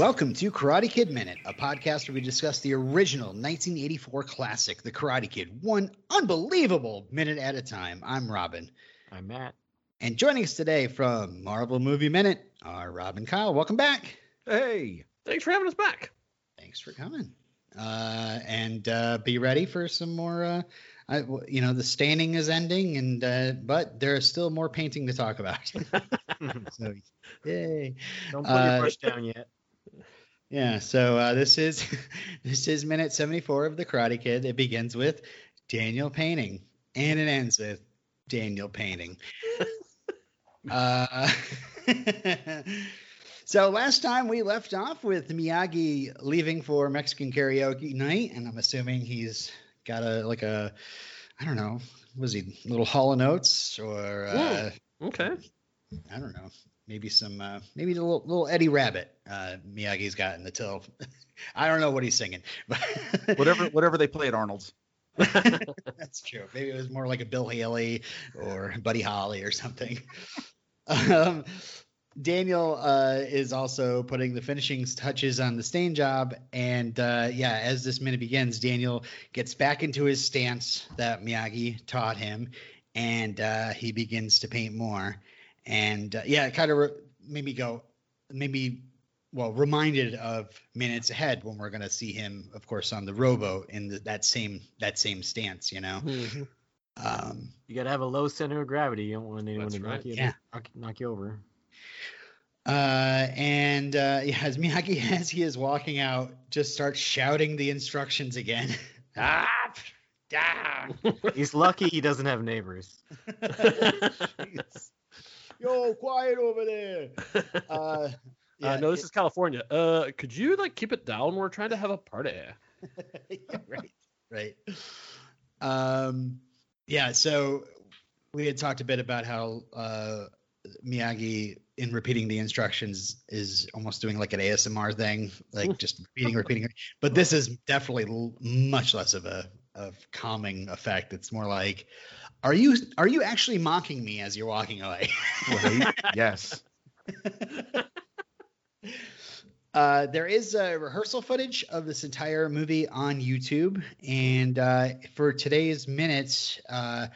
Welcome to Karate Kid Minute, a podcast where we discuss the original 1984 classic, The Karate Kid, one unbelievable minute at a time. I'm Robin. I'm Matt. And joining us today from Marvel Movie Minute are Rob and Kyle. Welcome back. Hey, Thanks for having us back. Thanks for coming. Uh, and uh, be ready for some more. Uh, I, w- you know, the staining is ending, and uh, but there is still more painting to talk about. so, yay! Don't put Uh, your brush down yet. Yeah. So uh, this is this is minute seventy four of the Karate Kid. It begins with Daniel painting, and it ends with Daniel painting. uh, so last time we left off with Miyagi leaving for Mexican karaoke night, and I'm assuming he's got a like a I don't know, was he little Hall and Oates or uh, Okay. I don't know. Maybe some, uh, maybe the little, little Eddie Rabbitt uh, Miyagi's got in the till. I don't know what he's singing, but whatever whatever they play at Arnold's. that's true. Maybe it was more like a Bill Haley or Buddy Holly or something. um, Daniel uh, is also putting the finishing touches on the stain job, and uh, yeah, as this minute begins, Daniel gets back into his stance that Miyagi taught him, and uh, he begins to paint more. And uh, yeah, it kind of re- made me go, maybe, well, reminded of minutes ahead when we're going to see him, of course, on the rowboat in the, that same that same stance, you know. Mhm. Um, You gotta have a low center of gravity. You don't want anyone That's to knock you, Yeah. knock, knock you over. Uh, and uh, yeah, as Miyagi, as he is walking out, just starts shouting the instructions again. ah, ah. He's lucky he doesn't have neighbors. Yo, quiet over there. Uh, uh, no, this is California. Uh, could you like keep it down? We're trying to have a party. yeah, right, right. Um, yeah. So we had talked a bit about how uh, Miyagi, in repeating the instructions, is almost doing like an ASMR thing, like just repeating, repeating. But this is definitely l- much less of a of calming effect. It's more like, are you are you actually mocking me as you're walking away? Yes. Uh, there is uh, rehearsal footage of this entire movie on YouTube, and uh, for today's minutes, uh,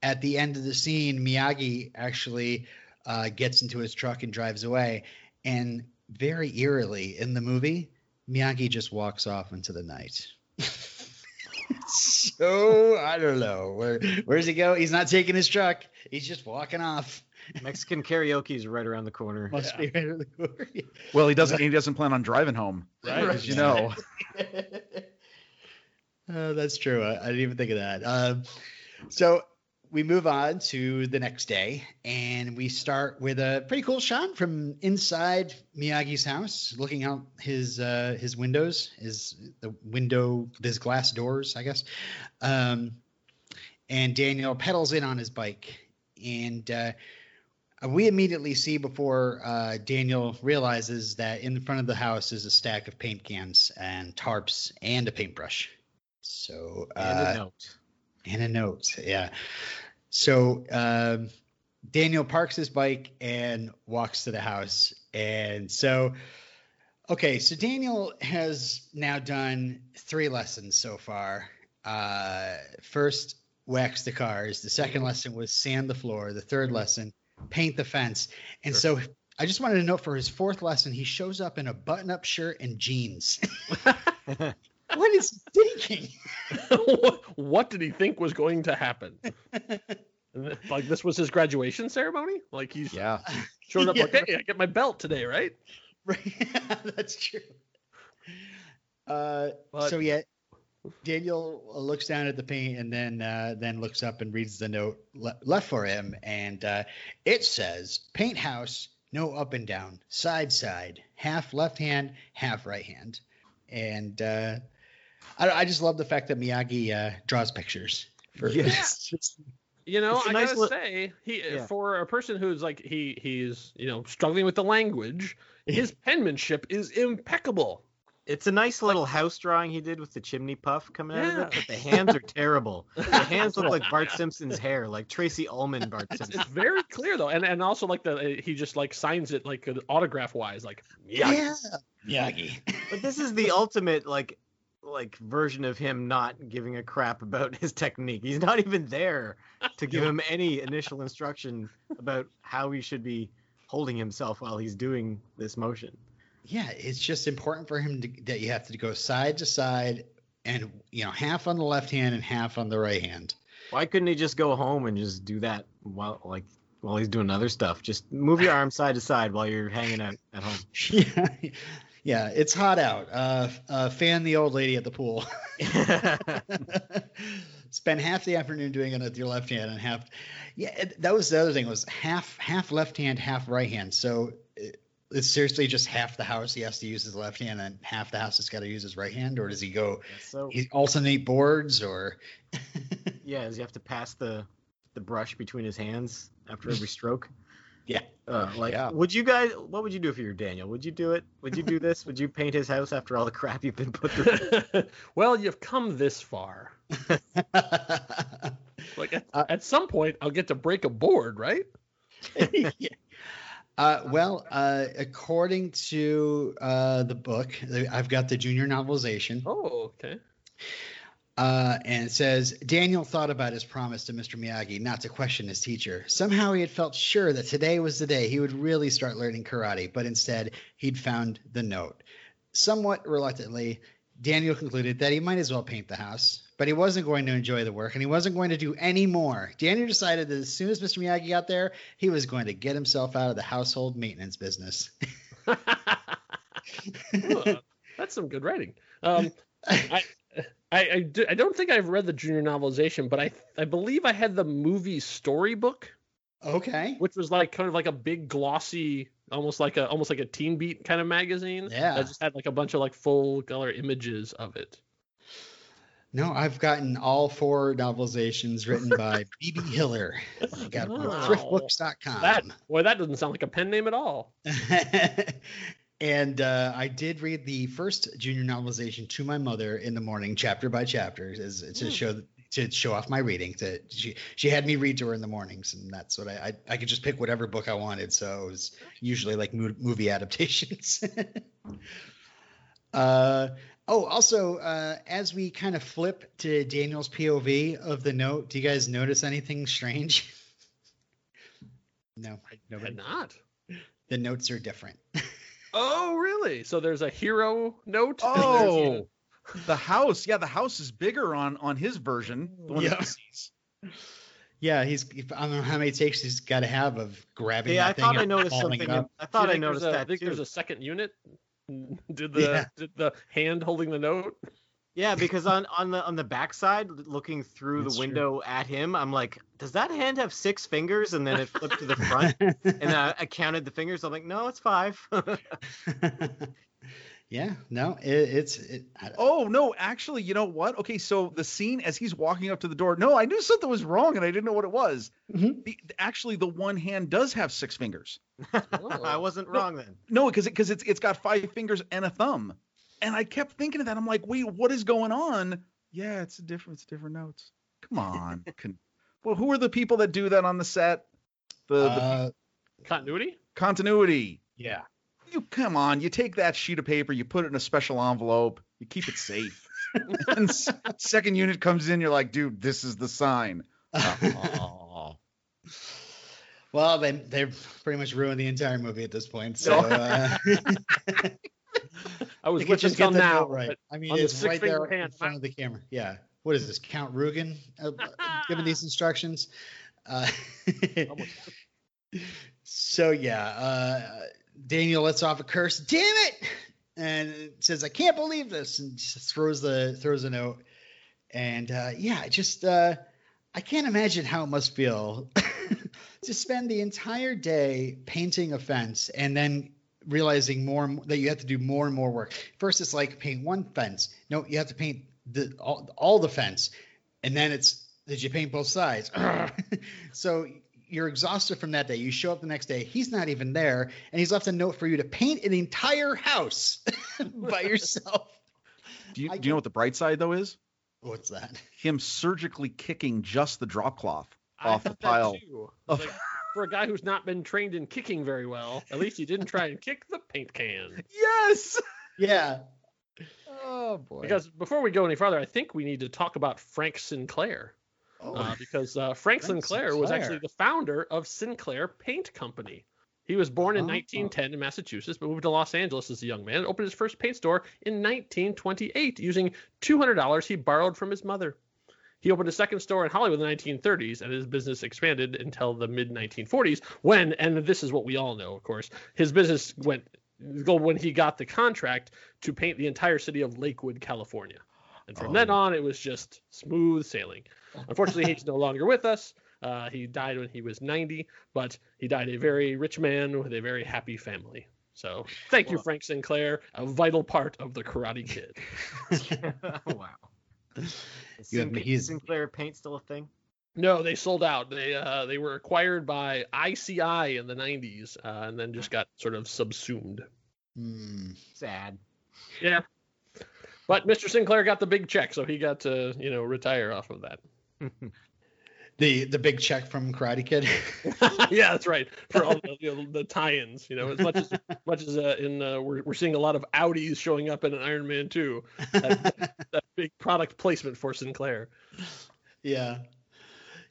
at the end of the scene, Miyagi actually uh, gets into his truck and drives away. And very eerily in the movie, Miyagi just walks off into the night. so I don't know where where's he go? He's not taking his truck. He's just walking off. Mexican karaoke is right around the corner. Must be right around the corner. Well, he doesn't he doesn't plan on driving home, Right. as you know. oh, that's true. I, I didn't even think of that. Um, so we move on to the next day, and we start with a pretty cool shot from inside Miyagi's house, looking out his uh, his windows, his the window, his glass doors, I guess. Um, and Daniel pedals in on his bike, and uh, we immediately see before uh, Daniel realizes that in front of the house is a stack of paint cans and tarps and a paintbrush. So And uh, a note. and a note, yeah. So um, Daniel parks his bike and walks to the house, and so okay. So Daniel has now done three lessons so far. Uh, first, wax the cars. The second lesson was sand the floor. The third lesson, paint the fence. And so I just wanted to note for his fourth lesson, he shows up in a button-up shirt and jeans. what is he thinking? what, what did he think was going to happen? like this was his graduation ceremony? Like he's Yeah. showed up Yeah, like, hey, I get my belt today, right? Right. That's true. Uh, But- so yeah, Daniel looks down at the paint and then uh, then looks up and reads the note le- left for him, and uh, it says "Paint house, no up and down, side side, half left hand, half right hand," and uh, I, I just love the fact that Miyagi uh, draws pictures. For Yes. You know, I nice gotta li- say, he Yeah. for a person who's like he he's you know struggling with the language, his penmanship is impeccable. It's a nice little house drawing he did with the chimney puff coming out of it, but the hands are terrible. The hands look like Bart Simpson's hair, like Tracey Ullman Bart It's, Simpson. it's very clear though, and and also like the uh, he just like signs it like autograph wise, like Yeah. Miyagi. But this is the ultimate like like version of him not giving a crap about his technique. He's not even there to give him any initial instruction about how he should be holding himself while he's doing this motion. Yeah, it's just important for him to, that you have to go side to side and you know half on the left hand and half on the right hand. Why couldn't he just go home and just do that while like while he's doing other stuff? Just move your arm side to side while you're hanging out at home. yeah, yeah, it's hot out. Uh, uh, fan the old lady at the pool. Spend half the afternoon doing it with your left hand and half. Yeah, it, that was the other thing was half half left hand, half right hand. So it, it's seriously just half the house he has to use his left hand and half the house has got to use his right hand, or does he go so he alternate boards or? yeah, does he have to pass the the brush between his hands after every stroke? Yeah. Uh, like, Yeah. would you guys? What would you do if you were Daniel? Would you do it? Would you do this? would you paint his house after all the crap you've been put through? well, you've come this far. Like at, Uh, at some point, I'll get to break a board, right? Yeah. Uh, well, uh, according to uh, the book, I've got the junior novelization, Oh, okay. Uh, and it says Daniel thought about his promise to Mr. Miyagi not to question his teacher. Somehow he had felt sure that today was the day he would really start learning karate, but instead he'd found the note. Somewhat reluctantly, Daniel concluded that he might as well paint the house, but he wasn't going to enjoy the work and he wasn't going to do any more. Daniel decided that as soon as Mr. Miyagi got there, he was going to get himself out of the household maintenance business. That's some good writing. Um, I, I, do, I don't think I've read the junior novelization, but I, I believe I had the movie storybook, okay. which was like kind of like a big glossy, almost like a almost like a Teen Beat kind of magazine. Yeah. That just had like a bunch of like full color images of it. No, I've gotten all four novelizations written by B.B. Hiller. I got Wow. thriftbooks.com. That boy, that doesn't sound like a pen name at all. and uh, I did read the first junior novelization to my mother in the morning, chapter by chapter, as, to Hmm. show to show off my reading. To she she had me read to her in the mornings, and that's what I I, I could just pick whatever book I wanted. So it was usually like mo- movie adaptations. uh. Oh, also, uh, as we kind of flip to Daniel's POV of the note, do you guys notice anything strange? no, I nobody. had not. The notes are different. Oh, really? So there's a hero note. Oh, the house. Yeah, the house is bigger on on his version. The one that Yeah. he sees. Yeah, he's. I don't know how many takes he's got to have of grabbing. yeah, I that thing thought I noticed something. it In, up. I Do you thought I noticed a- that I think too. there's a second unit. Did the Yeah. did the hand holding the note? Yeah, because on on the on the backside, looking through That's the true. window at him, I'm like, does that hand have six fingers? And then it flipped to the front, and I, I counted the fingers. I'm like, no, it's five. yeah, no, it, it's. It, Oh no, actually, you know what? Okay, so the scene as he's walking up to the door. No, I knew something was wrong and I didn't know what it was. Mhm. The, actually, the one hand does have six fingers. I wasn't No. wrong then. No, because because it's it's got five fingers and a thumb. And I kept thinking of that. I'm like, wait, what is going on? Yeah, it's a different, it's different notes. Come on. Con- well, who are the people that do that on the set? The, the uh, Continuity? continuity. yeah. You come on. You take that sheet of paper, you put it in a special envelope, you keep it safe. and s- second unit comes in, you're like, dude, this is the sign. Oh. well, they they've pretty much ruined the entire movie at this point. So. Uh, I was with just until now. right. I mean, on the it's right there six-finger in front of the camera. Yeah. What is this? Count Rugen uh, giving these instructions. Uh, so yeah, uh, Daniel lets off a curse. Damn it! And says, "I can't believe this," and just throws the throws a note. And uh, yeah, just uh, I can't imagine how it must feel to spend the entire day painting a fence and then realizing more more that you have to do more and more work. First, it's like paint one fence. No, you have to paint the all, all the fence, and then it's did you paint both sides? so you're exhausted from that day. You show up the next day, he's not even there, and he's left a note for you to paint an entire house by yourself. Do you, I do you know what the bright side though is? What's that? Him surgically kicking just the drop cloth I off the thought that pile. too. of- Like, for a guy who's not been trained in kicking very well, at least he didn't try and kick the paint can. Yes. Yeah. Oh boy. Because before we go any further, I think we need to talk about Frank Sinclair. oh, uh, because uh, Frank, Frank Sinclair, was actually the founder of Sinclair Paint Company. He was born in Oh. 1910 in Massachusetts, but moved to Los Angeles as a young man and opened his first paint store in 1928 using $200 he borrowed from his mother. He opened a second store in Hollywood in the 1930s, and his business expanded until the mid 1940s, when, and this is what we all know, of course, his business went gold when he got the contract to paint the entire city of Lakewood, California. And from Oh. then on, it was just smooth sailing. Unfortunately, he's no longer with us. Uh, he died when he was 90, but he died a very rich man with a very happy family. So thank you, Frank Sinclair, a vital part of the Karate Kid. wow. Is You have- Sin- he's- Sinclair paint still a thing? No, they sold out. They uh, they were acquired by ICI in the 90s, uh, and then just got sort of subsumed. Hmm. Sad. Yeah. But Mr. Sinclair got the big check, so he got to you know retire off of that. The the big check from Karate Kid. yeah, that's right. For all the, you know, the tie-ins, you know, as much as much as uh, in uh, we're we're seeing a lot of Audis showing up in an Iron Man 2. That, that big product placement for Sinclair. Yeah,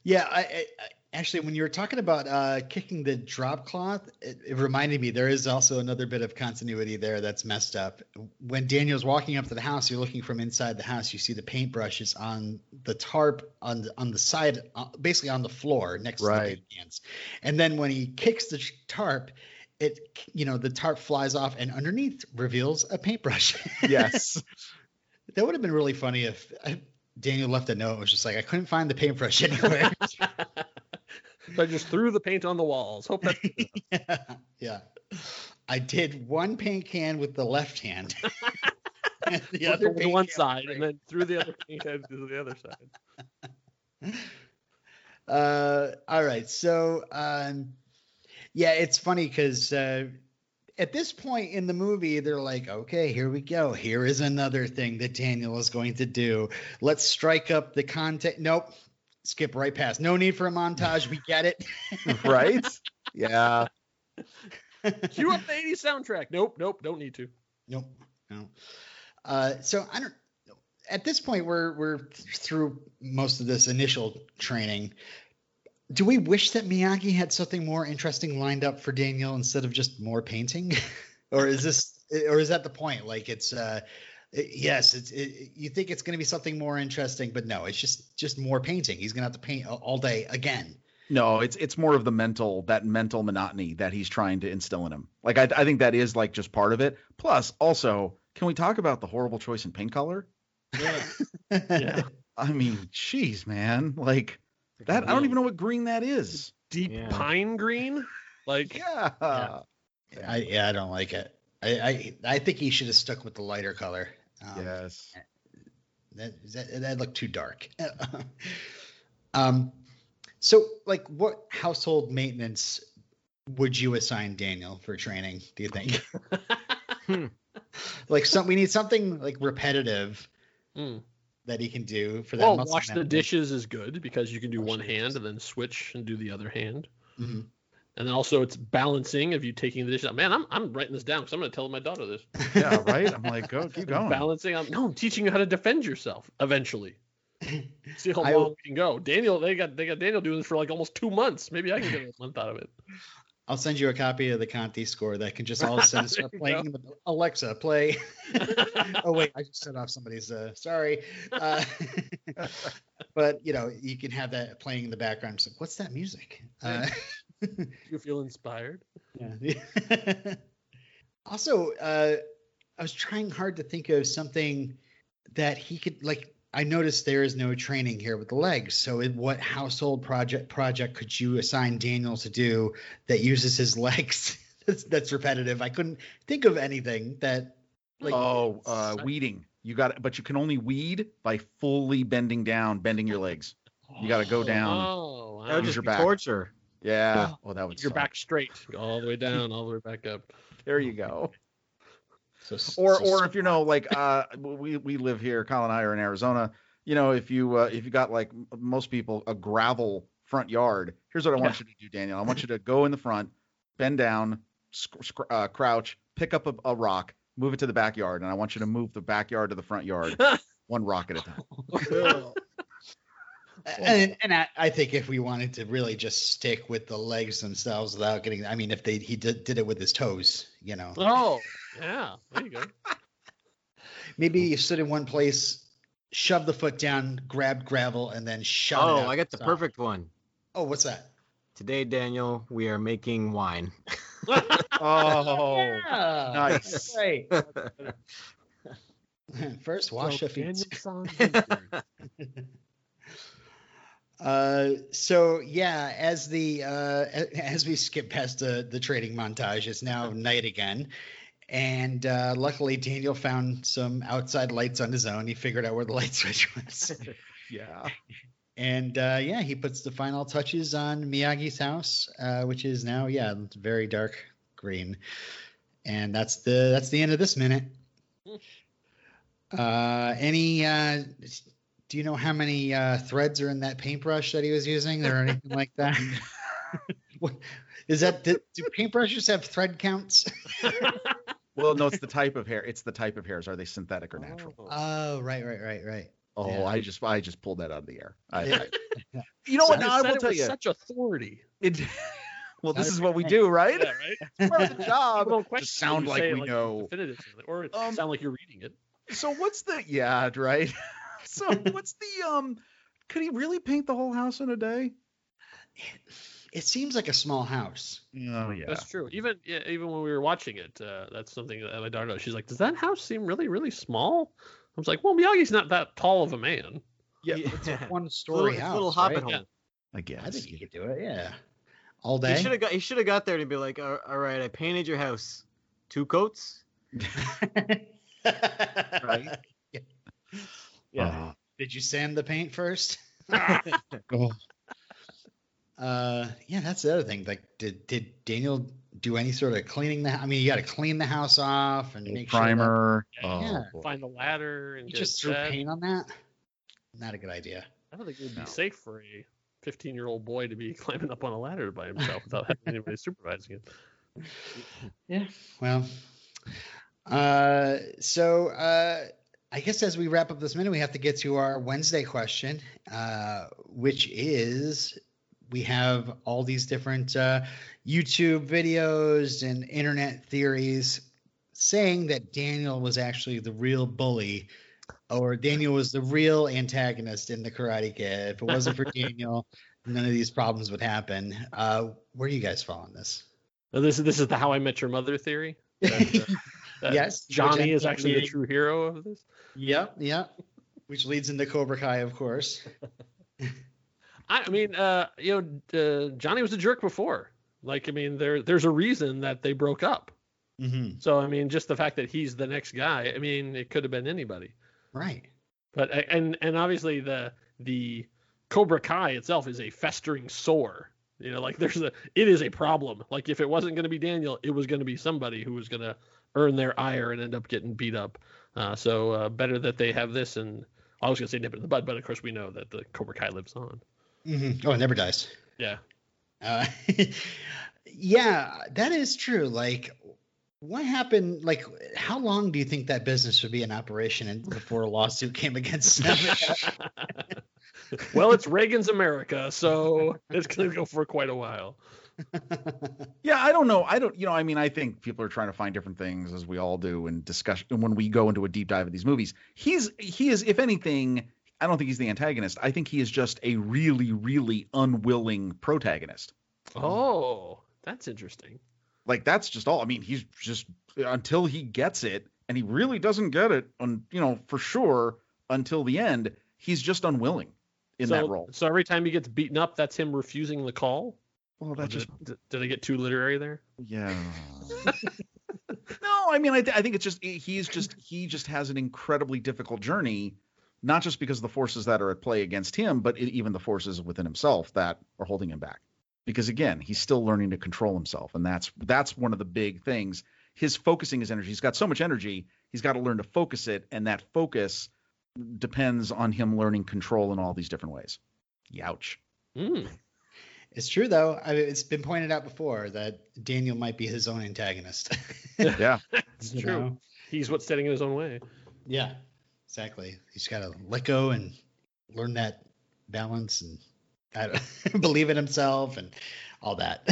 yeah. I, I actually, when you were talking about uh, kicking the drop cloth, it, it reminded me there is also another bit of continuity there that's messed up. When Daniel's walking up to the house, you're looking from inside the house. You see the paintbrushes on the tarp on the on the side, uh, basically on the floor next to the cans. And then when he kicks the tarp. It, you know, the tarp flies off, and underneath reveals a paintbrush. yes. That would have been really funny if Daniel left a note. It was just like, I couldn't find the paintbrush anywhere. so I just threw the paint on the walls. Hope that yeah, yeah. I did one paint can with the left hand. And the the other one side with and then threw the other paint can to the other side. Uh, all right. So, um, yeah, it's funny because uh, at this point in the movie, they're like, okay, here we go. Here is another thing that Daniel is going to do. Let's strike up the content. Nope. Skip right past. No need for a montage. We get it. right. Yeah. Cue up the 80s soundtrack. Nope, nope, don't need to. Nope. No. Uh, so I don't. At this point, we're we're through most of this initial training. Do we wish that Miyagi had something more interesting lined up for Daniel instead of just more painting, or is this, or is that the point? Like it's, uh, it- yes, it's. It, you think it's going to be something more interesting, but no, it's just just more painting. He's going to have to paint all- all day again. No, it's it's more of the mental that mental monotony that he's trying to instill in him. Like I I think that is like just part of it. Plus, also, can we talk about the horrible choice in paint color? Yeah. I mean, jeez, man. Like that. I don't even know what green that is. Deep Yeah. pine green? Like, Yeah. I yeah, I don't like it. I I, I think he should have stuck with the lighter color. Um, Yes. That that, that looked too dark. um, so like, what household maintenance would you assign Daniel for training? Do you think? like, some we need something like repetitive Hmm. that he can do for that. well, wash the dishes is good because you can do Wash one hand and then switch and do the other hand. Mhm. And then also it's balancing of you taking the dishes out. Man, I'm, I'm writing this down because I'm going to tell my daughter this. Yeah. Right. I'm like, go keep going. Balancing. I'm, no, I'm teaching you how to defend yourself eventually. See how I- long we can go. Daniel, they got they got Daniel doing this for like almost two months. Maybe I can get a month out of it. I'll send you a copy of the Conti score that can just all of a sudden start playing. in the- Alexa, play. oh wait, I just set off somebody's. Uh, sorry, uh, but you know you can have that playing in the background. So what's that music? Uh, you feel inspired? yeah. also, uh, I was trying hard to think of something that he could like. I noticed there is no training here with the legs. So, in what household project project could you assign Daniel to do that uses his legs? that's, that's repetitive. I couldn't think of anything that. Like, oh, uh, weeding. You got it, but you can only weed by fully bending down, bending your legs. You got to go down. Oh, That would just be back. torture. Yeah. Oh, that would. You're suck. back straight, all the way down, all the way back up. There you go. So, or so- or if you know like uh we we live here colin and i are in arizona you know if you uh, if you got like most people a gravel front yard here's what i want you to do daniel i want you to go in the front bend down sc- sc- uh, crouch pick up a, a rock move it to the backyard and i want you to move the backyard to the front yard one rock at a time and and I, I think if we wanted to really just stick with the legs themselves without getting, I mean, if they he did, did it with his toes, you know, Oh, yeah. There you go. maybe you stood in one place, shoved the foot down, grabbed gravel, and then shot. Oh, it I got the side. perfect one. Oh, what's that? Today, Daniel, we are making wine. oh Yeah, nice. Right. First, wash So your feet. Daniel San Vineyard. Uh, so yeah, as the uh, as we skip past the the trading montage, it's now night again, and uh, luckily Daniel found some outside lights on his own. He figured out where the light switch was, yeah and uh, yeah, he puts the final touches on Miyagi's house, uh, which is now yeah very dark green, and that's the that's the end of this minute. Uh, any uh, do you know how many uh, threads are in that paintbrush that he was using or anything like that? What- Is that do, do paintbrushes have thread counts? well no it's the type of hair it's the type of hairs are they synthetic or natural Oh. Oh, right, right, right, right. oh yeah. i just i just pulled that out of the air I, Yeah. I- you know what now i said will tell you Such authority. it, well this is what we do right Yeah, right. It's part of the job You to sound like say it we know or Um, sound like you're reading it. So what's the yeah right? So what's the um? Could he really paint the whole house in a day? It seems like a small house. Oh yeah. That's true. Even yeah, even when we were watching it, uh, that's something that my daughter knows. She's like, "Does that house seem really, really small?" I was like, "Well, Miyagi's not that tall of a man." Yeah. It's a one story little, it's house. a little hobbit right? hole. Yeah. I I guess. think you could do it. Yeah, all day. He should have got. He should have got there and be like, "All all right, I painted your house. Two coats. Right. Yeah. Uh, Did you sand the paint first? oh, Uh, yeah, that's the other thing. Like, did did Daniel do any sort of cleaning? The I mean, you got to clean the house off and make primer. Yeah. Oh, Yeah. boy. Find the ladder and You just threw set. paint on that. Not a good idea. I don't think it would be No. safe for a 15 year old boy to be climbing up on a ladder by himself without having anybody supervising it. Yeah. Well, uh, so uh, I guess as we wrap up this minute, we have to get to our Wednesday question, uh, which is we have all these different uh, YouTube videos and internet theories saying that Daniel was actually the real bully. Or Daniel was the real antagonist in the Karate Kid. If it wasn't for Daniel, none of these problems would happen. Uh, where do you guys fall on this? Now, this is this is the How I Met Your Mother theory. Yes, Johnny is actually the true hero of this. Yep, yep. Which leads into Cobra Kai, of course. I, I mean, uh, you know, uh, Johnny was a jerk before. Like, I mean, there there's a reason that they broke up. Mm-hmm. So, I mean, just the fact that he's the next guy. I mean, it could have been anybody. Right. But and and obviously the the Cobra Kai itself is a festering sore. You know, like there's a it is a problem. Like if it wasn't going to be Daniel, it was going to be somebody who was going to earn their ire and end up getting beat up. Uh, so uh, better that they have this and I was going to say nip it in the bud, but of course we know that the Cobra Kai lives on. Mm-hmm. Oh, it never dies. Yeah. Uh, yeah, that is true. Like, what happened? Like, how long do you think that business would be in operation and before a lawsuit came against them? well, it's Reagan's America, so it's going to go for quite a while. Yeah, I don't know. I don't, you know, I mean, I think people are trying to find different things as we all do in discussion when we go into a deep dive of these movies. He's, he is, if anything, I don't think he's the antagonist. I think he is just a really, really unwilling protagonist. Oh, that's interesting. Like that's just all. I mean, he's just until he gets it, and he really doesn't get it, on you know, for sure until the end. He's just unwilling in so, that role. So every time he gets beaten up, that's him refusing the call. Well, Or that's just did, did I get too literary there? Yeah. no, I mean, I, th- I think it's just he's just he just has an incredibly difficult journey, not just because of the forces that are at play against him, but it, even the forces within himself that are holding him back. because again, he's still learning to control himself, and that's that's one of the big things. His focusing his energy. He's got so much energy. He's got to learn to focus it, and that focus depends on him learning control in all these different ways. Youch. Mm. It's true though. I mean, it's been pointed out before that Daniel might be his own antagonist. Yeah. It's true. know? He's what's standing in his own way. Yeah, exactly. He's got to let go and learn that balance and I don't, believe in himself and all that.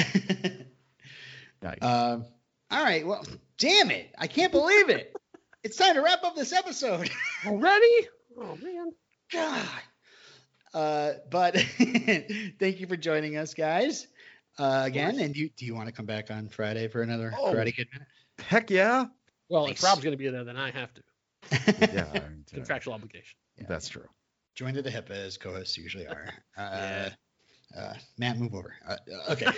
Yikes. um, all right. Well, damn it. I can't believe it. it's time to wrap up this episode. Already? Oh man. God. Uh, but thank you for joining us, guys. Uh, again, and you do you want to come back on Friday for another Oh. Karate Kid minute? Heck yeah. Well, Nice. if Rob's going to be there, then I have to. Yeah. uh, Contractual obligation. That's true. Joined at the hip as co-hosts usually are. Uh, Yeah. uh, Matt, move over. Uh, okay.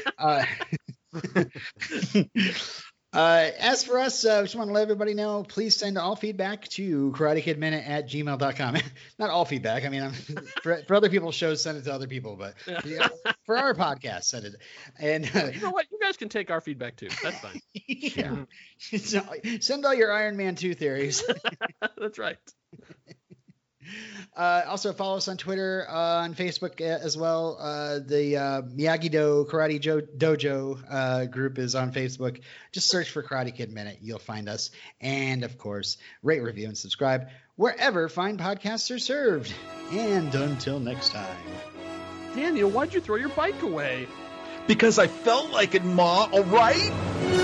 Uh, as for us, uh, just want to let everybody know, please send all feedback to karatekidminute at gmail.com. Not all feedback. I mean, for, for other people's shows, send it to other people, but yeah, for our podcast, send it. And uh, You know what? You guys can take our feedback too. That's fine. yeah. So, send all your Iron Man 2 theories. That's right. Uh, also follow us on Twitter, uh, on Facebook uh, as well. Uh, the uh, Miyagi Do Karate jo- Dojo uh, group is on Facebook. Just search for Karate Kid Minute. You'll find us. And of course, rate, review, and subscribe wherever fine podcasts are served. And until next time. Daniel, why'd you throw your bike away? Because I felt like it, Ma. All right.